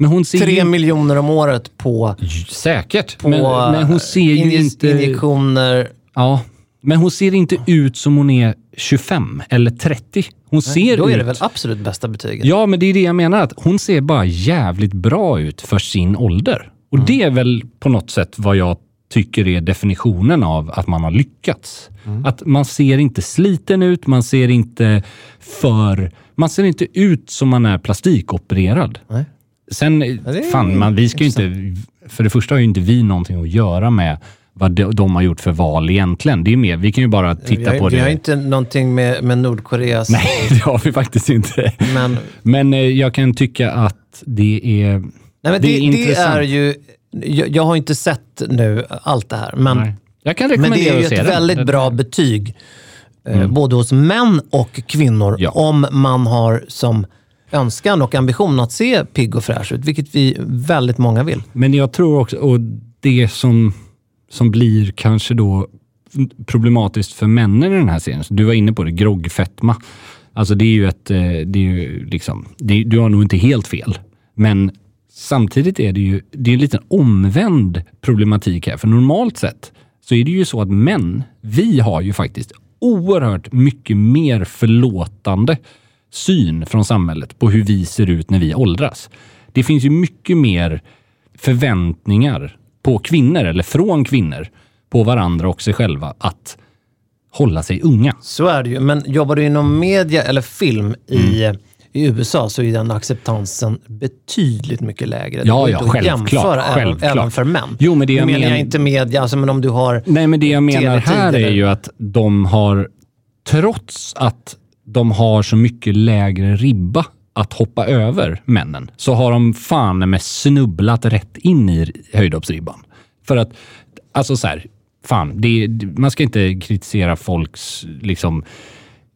men hon ser tre ju, miljoner om året på, Säkert. på Men, men hon ser ju inje- inte... injektioner. Ja, men hon ser inte ut som hon är 25 eller 30. Hon ser Då ut... är det väl absolut bästa betyget. Ja, men det är det jag menar. Att hon ser bara jävligt bra ut för sin ålder. Och Mm. det är väl på något sätt vad jag tycker är definitionen av att man har lyckats. Mm. Att man ser inte sliten ut, man ser inte för... Man ser inte ut som man är plastikopererad. Nej. Sen, det är fan, man, vi ska ju inte... För det första har ju inte vi någonting att göra med vad de, de har gjort för val egentligen. Det är mer, vi kan ju bara titta vi har, på vi det. har inte någonting med, med Nordkoreas... Nej, det har vi faktiskt inte. Men, Men eh, jag kan tycka att det är... nej, men det, Det är det, är ju... Jag, jag har inte sett nu allt det här, men, Nej. Jag kan men det är ju ett väldigt bra betyg. eh, Både hos män och kvinnor. Ja. Om man har som önskan och ambition att se pigg och fräsch ut, vilket vi väldigt många vill. Men jag tror också, och det som, som blir kanske då problematiskt för männen i den här serien, du var inne på det, groggfetma. Alltså det är ju ett, eh, det är ju liksom, det, du har nog inte helt fel. Men samtidigt är det ju, det är en liten omvänd problematik här. För normalt sett så är det ju så att män, vi har ju faktiskt oerhört mycket mer förlåtande syn från samhället på hur vi ser ut när vi åldras. Det finns ju mycket mer förväntningar på kvinnor, eller från kvinnor, på varandra och sig själva att hålla sig unga. Så är det ju. Men jobbar du inom media eller film i, Mm. i USA så är den acceptansen betydligt mycket lägre. Ja, ja, självklart, jämföra självklart. även för män. Jo, men det jag menar men- inte media, alltså, men om du har... Nej, men det jag menar här är ju att de har, trots att de har så mycket lägre ribba att hoppa över männen, så har de fan med snubblat rätt in i höjdhoppsribban. För att, alltså så här, fan, det, man ska inte kritisera folks liksom,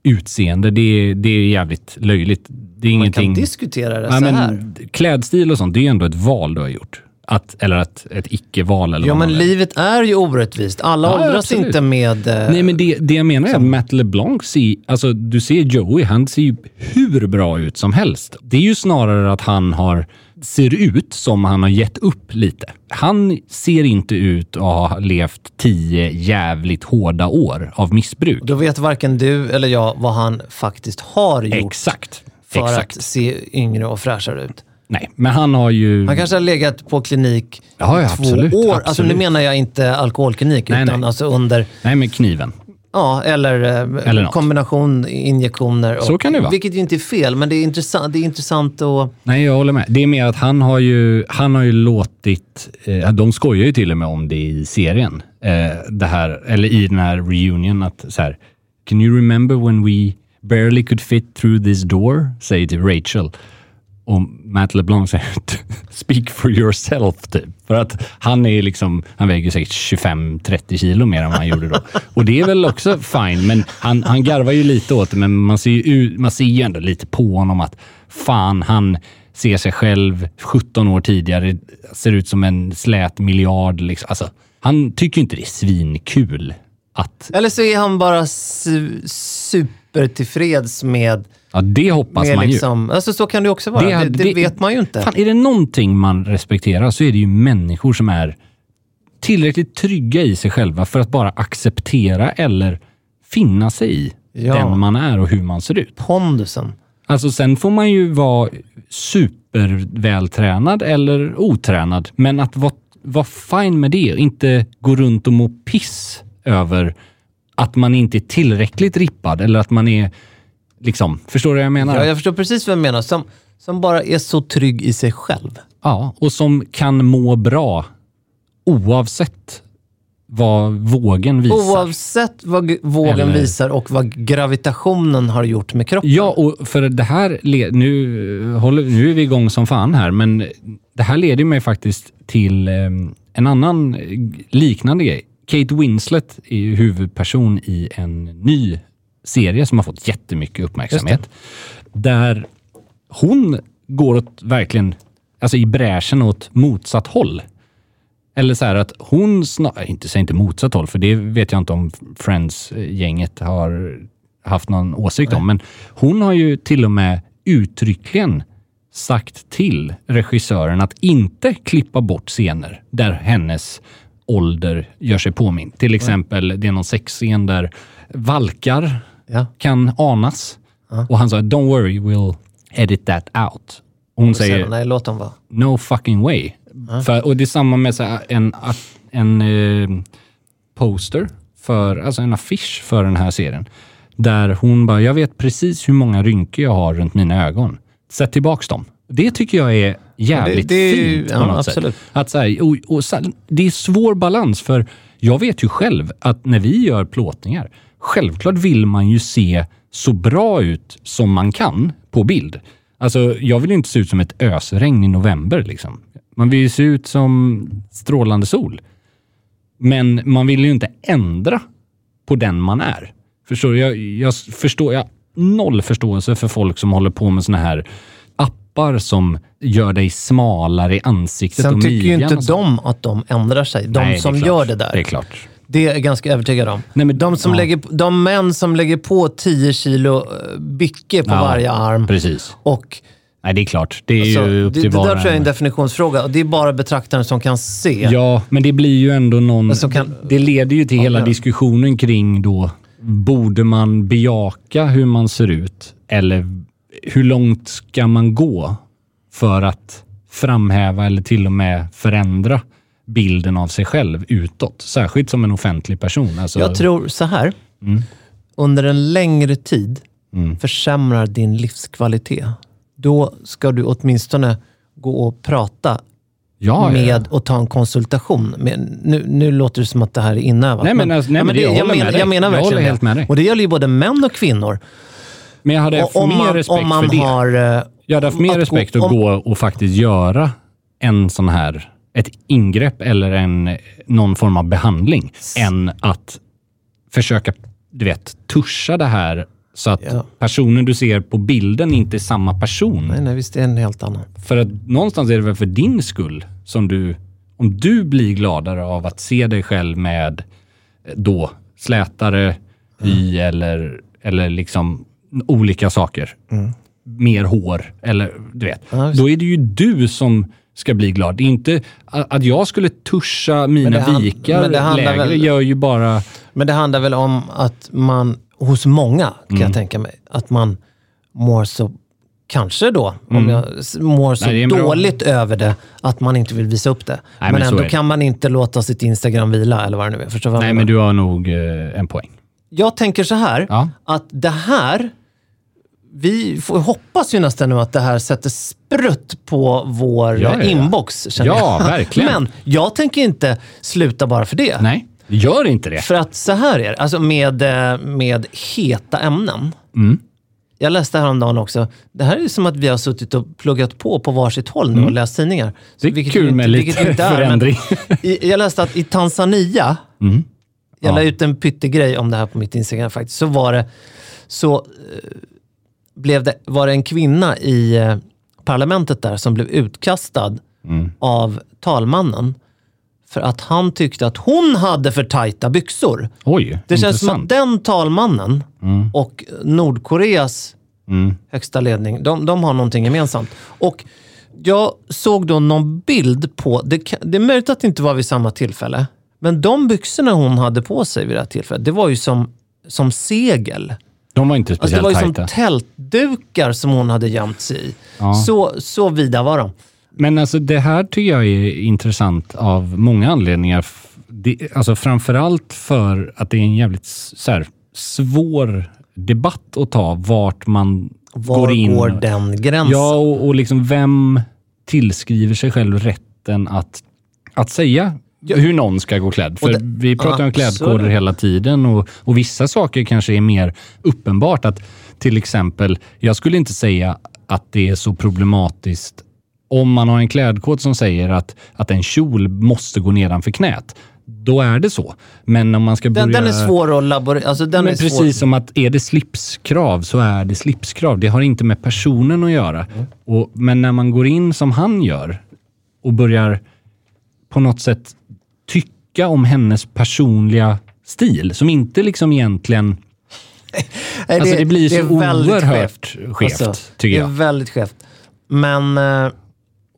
utseende. Det, det är jävligt löjligt. Det är Man ingenting... kan diskutera det Ja, så här. Klädstil och sånt, det är ändå ett val du har gjort. Att, eller ett, ett icke-val. Eller Ja, men livet är ju orättvist. Alla Ja, åldras absolut. inte med... eh, Nej, men det, det jag menar är att Matt LeBlanc ser, alltså du ser Joey, han ser ju hur bra ut som helst. Det är ju snarare att han har, ser ut som han har gett upp lite. Han ser inte ut att ha levt tio jävligt hårda år av missbruk. Då vet varken du eller jag vad han faktiskt har gjort Exakt. för Exakt. att se yngre och fräschare ut. Nej, men han har ju... Han kanske har legat på klinik Ja, ja, två absolut, år. Alltså nu absolut. menar jag inte alkoholklinik, Nej, utan nej. alltså under... Nej, men kniven. Ja, eller, eh, Eller kombination injektioner. Så och, kan det vara. Vilket ju inte är fel, men det är intressant, det är intressant att... Nej, jag håller med. Det är mer att han har ju, han har ju låtit, eh, de skojar ju till och med om det i serien, eh, det här, eller i den här reunion, att så här, Can you remember when we barely could fit through this door? Säger till Rachel. Och Matt LeBlanc säger “Speak for yourself” typ. För att han är liksom, han väger säkert 25-30 kilo mer än vad han gjorde då. Och det är väl också fine, men han, han garvar ju lite åt det, men man ser ju, man ser ju ändå lite på honom att fan, han ser sig själv 17 år tidigare, ser ut som en slät miljard. Liksom. Alltså, han tycker inte det är svinkul att... Eller så är han bara su- supertillfreds med... Ja, det hoppas med man ju. liksom, alltså så kan det också vara. Det, hade- det, vet man ju inte. Fan, är det någonting man respekterar så är det ju människor som är tillräckligt trygga i sig själva för att bara acceptera eller finna sig i Ja. den man är och hur man ser ut. Pondusen. Alltså sen får man ju vara supervältränad eller otränad, men att vara, vara fine med det och inte gå runt och må piss över att man inte är tillräckligt rippad eller att man är liksom, förstår du vad jag menar? Ja, jag förstår precis vad du menar. Som, som bara är så trygg i sig själv. Ja, och som kan må bra oavsett vad vågen visar. Oavsett vad vågen Eller- visar och vad gravitationen har gjort med kroppen. Ja, och för det här, nu, eh, håller, nu är vi igång som fan här, men det här leder mig faktiskt till eh, en annan eh, liknande grej. Kate Winslet är ju huvudperson i en ny serie som har fått jättemycket uppmärksamhet. Där hon går åt verkligen, alltså i bräschen åt motsatt håll. Eller så här att hon, snar, inte säg inte motsatt håll, för det vet jag inte om Friends-gänget har haft någon åsikt om, men hon har ju till och med uttryckligen sagt till regissören att inte klippa bort scener där hennes ålder gör sig påminn. Till exempel, det är någon sexscen där valkar Ja. kan anas. Och han sa, don't worry, we'll edit that out. Och hon Säger, säger, nej, låt dem vara. no fucking way. För, och det är samma med så här, en, en eh, poster, för, alltså en affisch för den här serien. Där hon bara, jag vet precis hur många rynkor jag har runt mina ögon. Sätt tillbaks dem. Det tycker jag är jävligt det ju- fint på ja, något absolut. sätt. Att så här, och, och, det är svår balans, för jag vet ju själv att när vi gör plåtningar, självklart vill man ju se så bra ut som man kan på bild. Alltså, jag vill ju inte se ut som ett ösregn i november. Liksom. Man vill ju se ut som strålande sol. Men man vill ju inte ändra på den man är. Förstår du? Jag, jag förstår, jag har noll förståelse för folk som håller på med såna här appar som gör dig smalare i ansiktet Sen och tycker ju inte de att de ändrar sig. De Nej, det som klart. gör det där. Det är klart. Det är jag ganska övertygad om. Nej, men- de, som ja. lägger, de män som lägger på 10 kilo eh, bycke på Ja, varje arm. Precis. Och Nej, det är klart. Det är alltså, ju det, upp det till där tror jag är en definitionsfråga. Och det är bara betraktaren som kan se. Ja, men det blir ju ändå någon... Kan- Det leder ju till hela ja. diskussionen kring då, borde man bejaka hur man ser ut? Eller hur långt ska man gå för att framhäva eller till och med förändra bilden av sig själv utåt? Särskilt som en offentlig person. Alltså, Jag tror så här. Under en längre tid försämrar din livskvalitet. Då ska du åtminstone gå och prata ja, med ja. och ta en konsultation. Med, nu, nu låter det som att det här är inövat. Nej, men alltså, nej, men det- jag jag, dig. jag menar Jag verkligen håller det. Och det gäller ju både män och kvinnor. Men jag hade haft mer man, respekt för det. har... eh, Jag hade haft mer att respekt att om- gå och faktiskt göra en sån här, ett ingrepp eller en, någon form av behandling, än att försöka, du vet, tuscha det här så att Ja. personen du ser på bilden inte är samma person. Nej, nej, visst det är en helt annan. För att någonstans är det väl för din skull som du, om du blir gladare av att se dig själv med eh, då slätare hy eller, eller liksom olika saker. Mer hår eller du vet. Ja, då är det ju du som ska bli glad. Det är inte att jag skulle tuscha mina hand- vikar men det handlar lägre väl- gör ju bara... Men det handlar väl om att man, hos många kan Mm. jag tänka mig, att man mår så, kanske då, om jag mår så Mm. Nej, en bra- dåligt över det, att man inte vill visa upp det. Nej, men men ändå kan man inte låta sitt Instagram vila, eller vad det nu är. Förstår vad Nej, men du har nog eh, en poäng. jag tänker så här, Ja. att det här, vi får hoppas ju nästan nu att det här sätter sprutt på vår Ja, ja, ja. inbox. Ja, jag. verkligen. Men jag tänker inte sluta bara för det. Nej, gör inte det. För att så här är det, alltså med, eh, med heta ämnen. Mm. Jag läste häromdagen också, det här är som att vi har suttit och pluggat på på varsitt håll nu och läst tidningar. Mm. Det är Vilket kul inte- med lite är, förändring. I, jag läste att i Tanzania, Mm. jag la ut en pyttegrej om det här på mitt Instagram faktiskt, så var det, så eh, blev det, var det en kvinna i eh, parlamentet där som blev utkastad Mm. av talmannen för att han tyckte att hon hade för tajta byxor. Oj, Det känns som intressant. att den talmannen och Nordkoreas Mm. högsta ledning, de, de har någonting gemensamt. Och jag såg då någon bild på, det, det är möjligt att det inte var vid samma tillfälle, men de byxorna hon hade på sig vid det här tillfället, det var ju som, som segel. De var inte Alltså det speciellt var ju som tajta. tältdukar som hon hade gömt sig i. Ja. Så, så vida var de. Men alltså det här tycker jag är intressant av många anledningar. Det, alltså framförallt för att det är en jävligt så här, svår debatt att ta vart man Var går in. går den gränsen? Ja, och, och liksom vem tillskriver sig själv rätten att, att säga hur någon ska gå klädd? För det- vi pratar om absolut. klädkoder hela tiden och, och vissa saker kanske är mer uppenbart. att Till exempel, jag skulle inte säga att det är så problematiskt om man har en klädkod som säger att, att en kjol måste gå nedanför knät. Då är det så. Men om man ska börja... Den, den är svår att laborera... Alltså den Men är svår. precis som att är det slipskrav så är det slipskrav. Det har inte med personen att göra. Mm. Och, men när man går in som han gör och börjar på något sätt tycka om hennes personliga stil, som inte liksom egentligen... Nej, Alltså, det blir så är väldigt oerhört skevt, tycker det jag. är väldigt skevt. Men... eh,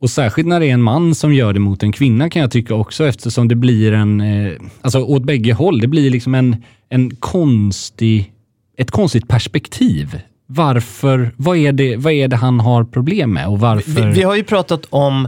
Och särskilt när det är en man som gör det mot en kvinna kan jag tycka också eftersom det blir en, eh, alltså åt bägge håll, det blir liksom en, en konstig, ett konstigt perspektiv. Varför, vad är, det, vad är det han har problem med och varför? Vi, vi har ju pratat om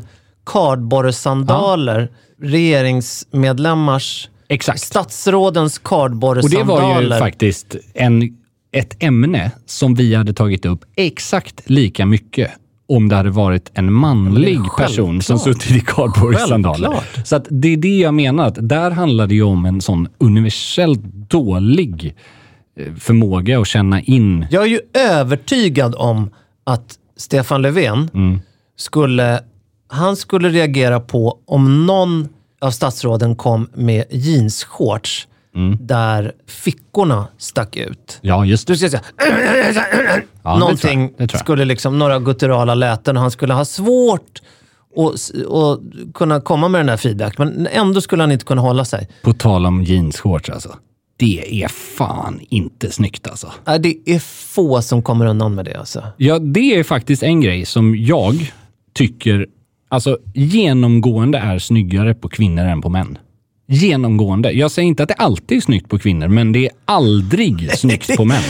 kardborresandaler, regeringsmedlemmars, Exakt. statsrådens Och det kardborresandaler. var ju faktiskt en, ett ämne som vi hade tagit upp exakt lika mycket om det hade varit en manlig person som suttit i kardborresandaler. Så att det är det jag menar, att där handlar det ju om en sån universellt dålig eh, förmåga att känna in. Jag är ju övertygad om att Stefan Löfven Mm. skulle, han skulle reagera på om någon av statsråden kom med jeansshorts där fickorna stack ut. Ja, just Du det. ska säga, Ja, det någonting tror jag. Det jag. skulle liksom, några gutturala läten och han skulle ha svårt att att kunna komma med den där feedback. Men ändå skulle han inte kunna hålla sig. På tal om jeansshorts alltså. Det är fan inte snyggt alltså. Nej, Det är få som kommer undan med det. Alltså. Ja, det är faktiskt en grej som jag tycker alltså, genomgående är snyggare på kvinnor än på män. Genomgående. Jag säger inte att det alltid är snyggt på kvinnor, men det är aldrig snyggt på män.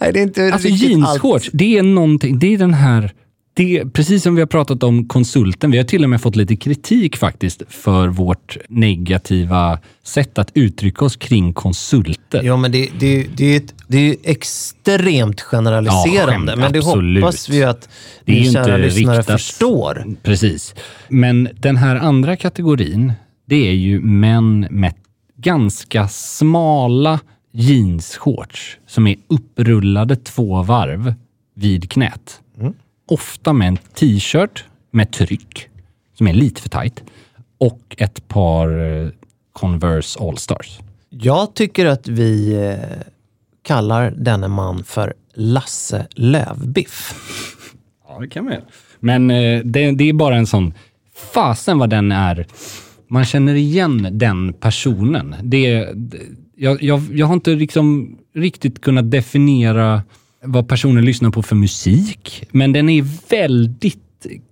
Nej, det är inte Alltså jeansshorts, det är någonting, det är den här, det precis som vi har pratat om konsulten, vi har till och med fått lite kritik faktiskt för vårt negativa sätt att uttrycka oss kring konsulter. Jo, men det, det, det, är ett, det är extremt generaliserande. skämt, men det absolut. hoppas vi att Det är ni kära inte lyssnare riktat- förstår. Precis. Men den här andra kategorin, det är ju män med ganska smala jeansshorts som är upprullade två varv vid knät. Ofta med en t-shirt med tryck som är lite för tajt och ett par eh, Converse All-Stars. Jag tycker att vi eh, kallar denne man för Lasse Lövbiff. Ja, det kan man göra. Men eh, det, det är bara en sån... Fasen vad den är... Man känner igen den personen. Det, det, jag, jag, jag har inte liksom riktigt kunnat definiera vad personen lyssnar på för musik, men den är väldigt...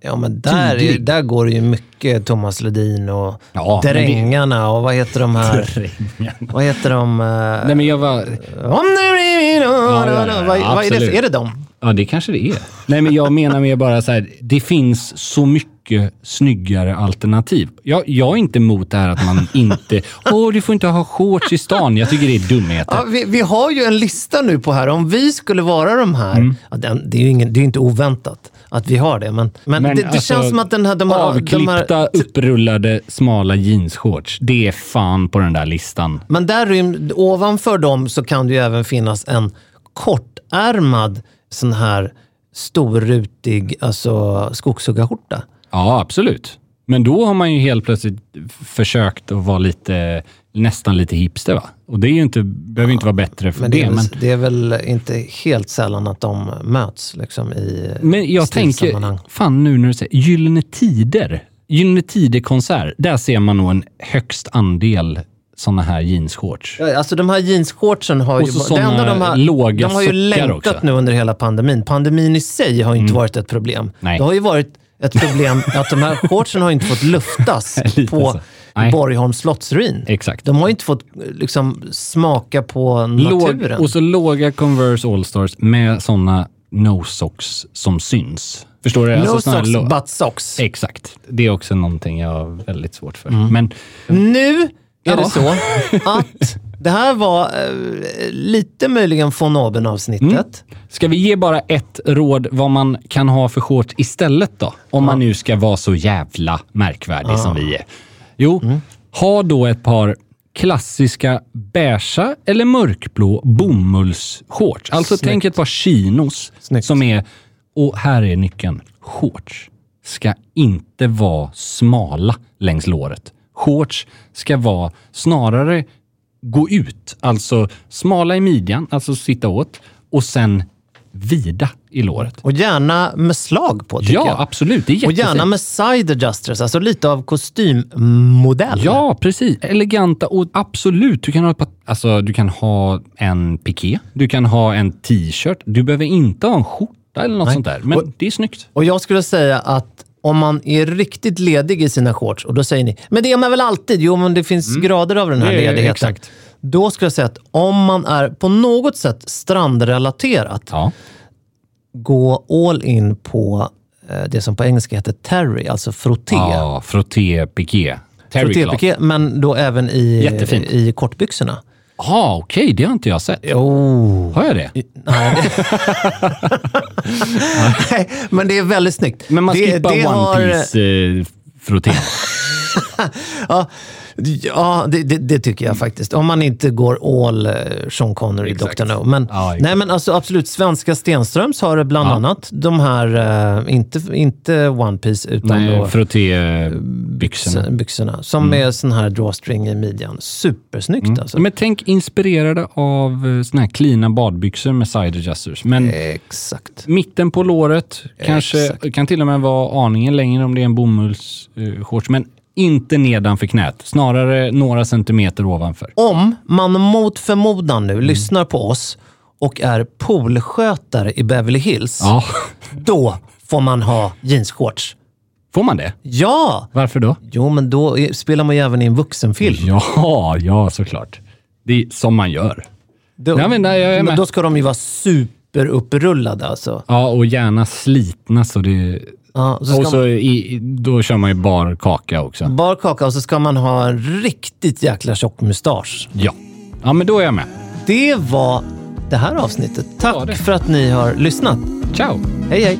Ja, men där, är, där går det ju mycket Thomas Ledin och Ja, Drängarna och vad heter de här? vad heter de? eh, Nej, men jag var... Om det blir min- ja, ja, vad, vad är, det, är det de? Ja, det kanske det är. Nej, men jag menar mer bara så här, det finns så mycket snyggare alternativ. Jag, jag är inte emot det här att man inte... Åh, du får inte ha shorts i stan. Jag tycker det är dumheter. Ja, vi, vi har ju en lista nu på här. Om vi skulle vara de här, Mm. ja, den, det är ju ingen, det är inte oväntat att vi har det. Men, men, Men det, det alltså, känns som att den här, de här, de Avklippta, här upprullade, smala jeansshorts. Det är fan på den där listan. Men där ovanför dem så kan det ju även finnas en kortärmad sån här storrutig alltså, skogshuggarskjorta. Ja, absolut. Men då har man ju helt plötsligt försökt att vara lite, nästan lite hipster va? Och det är ju inte, behöver ju inte vara bättre för Men det. det, men, det är väl inte helt sällan att de möts liksom, i men jag tänker, fan nu när du säger Gyllene Tider. Gyllene Tider-konsert, där ser man nog en högst andel såna här jeansshorts. Ja, Alltså de här jeansshortsen har Och ju, så det enda de har, låga de har ju länkat också. Mm. nu under hela pandemin. Pandemin i sig har ju inte varit ett problem. Nej. Det har ju varit ett problem att de här shortsen har inte fått luftas på så. Nej. Borgholms slottsruin. Exakt. De har inte fått liksom, smaka på Låg, naturen. och så låga Converse All-Stars med såna no socks som syns. Förstår du? no Alltså socks, lo- but socks. Exakt. Det är också någonting jag har väldigt svårt för. Mm. Men Nu är Ja. det så att det här var eh, lite möjligen von oben-avsnittet. ska vi ge bara ett råd vad man kan ha för shorts istället då? Om man nu ska vara så jävla märkvärdig som vi är. Jo, Mm. ha då ett par klassiska beiga eller mörkblå bomullsshorts. Alltså tänk ett par chinos Snyggt. som är, och här är nyckeln, shorts ska inte vara smala längs låret. Shorts ska vara snarare gå ut, alltså smala i midjan, alltså sitta åt, och sen vida i låret. Och gärna med slag på, tycker Ja, jag. absolut. Det är Och gärna med side adjusters, alltså lite av kostymmodell. Ja, precis. Eleganta och absolut, du kan ha, ett par, alltså, du kan ha en piké, du kan ha en t-shirt. Du behöver inte ha en skjorta eller något Nej. sånt där. Men Och- det är snyggt. Och jag skulle säga att om man är riktigt ledig i sina shorts, och då säger ni, men det är man väl alltid? Jo, men det finns grader av den här Mm. Det ledigheten. exakt. Då skulle jag säga att om man är på något sätt strandrelaterat, Ja. gå all in på eh, det som på engelska heter terry, alltså frotté. Ja, frotté, piké. Terry. Frottépiké, men då även i, Jättefint. i kortbyxorna. Ja, okej. det har inte jag sett. Jo. Har jag det? Nej, Nej, men det är väldigt snyggt. Men man det, skippar det One har- Piece eh. Ja, ja det, det, det tycker jag faktiskt. Om man inte går all eh, Sean Connery. Dr. No. Men, Ja, nej, men alltså, absolut, svenska Stenströms har bland Ja. annat de här, eh, inte, inte One Piece utan Nej, då frottébyxorna. byxorna. Som är sån här drawstring i midjan. Supersnyggt alltså. Men tänk inspirerade av eh, såna här klina badbyxor med side adjusters. Men Exakt. mitten på låret, kanske Exakt. kan till och med vara aningen längre om det är en bomullsshorts. men inte nedanför knät. Snarare några centimeter ovanför. Om man mot förmodan Mm. nu lyssnar på oss och är poolskötare i Beverly Hills, Ja, då får man ha jeansshorts. får man det? Ja! Varför då? Jo, men då spelar man ju även i en vuxenfilm. Ja, ja såklart. Det är som man gör. Då, Ja, men nej, jag är men då ska de ju vara superupprullade alltså. Ja, och gärna slitna så det... Ja, så ska Och så i, då kör man ju bar kaka också. man, bar kaka och så ska man ha en riktigt jäkla tjock mustasch. Ja. Ja, men då är jag med. Det var det här avsnittet. Ja, Tack det. för att ni har lyssnat. Ciao! Hej, hej!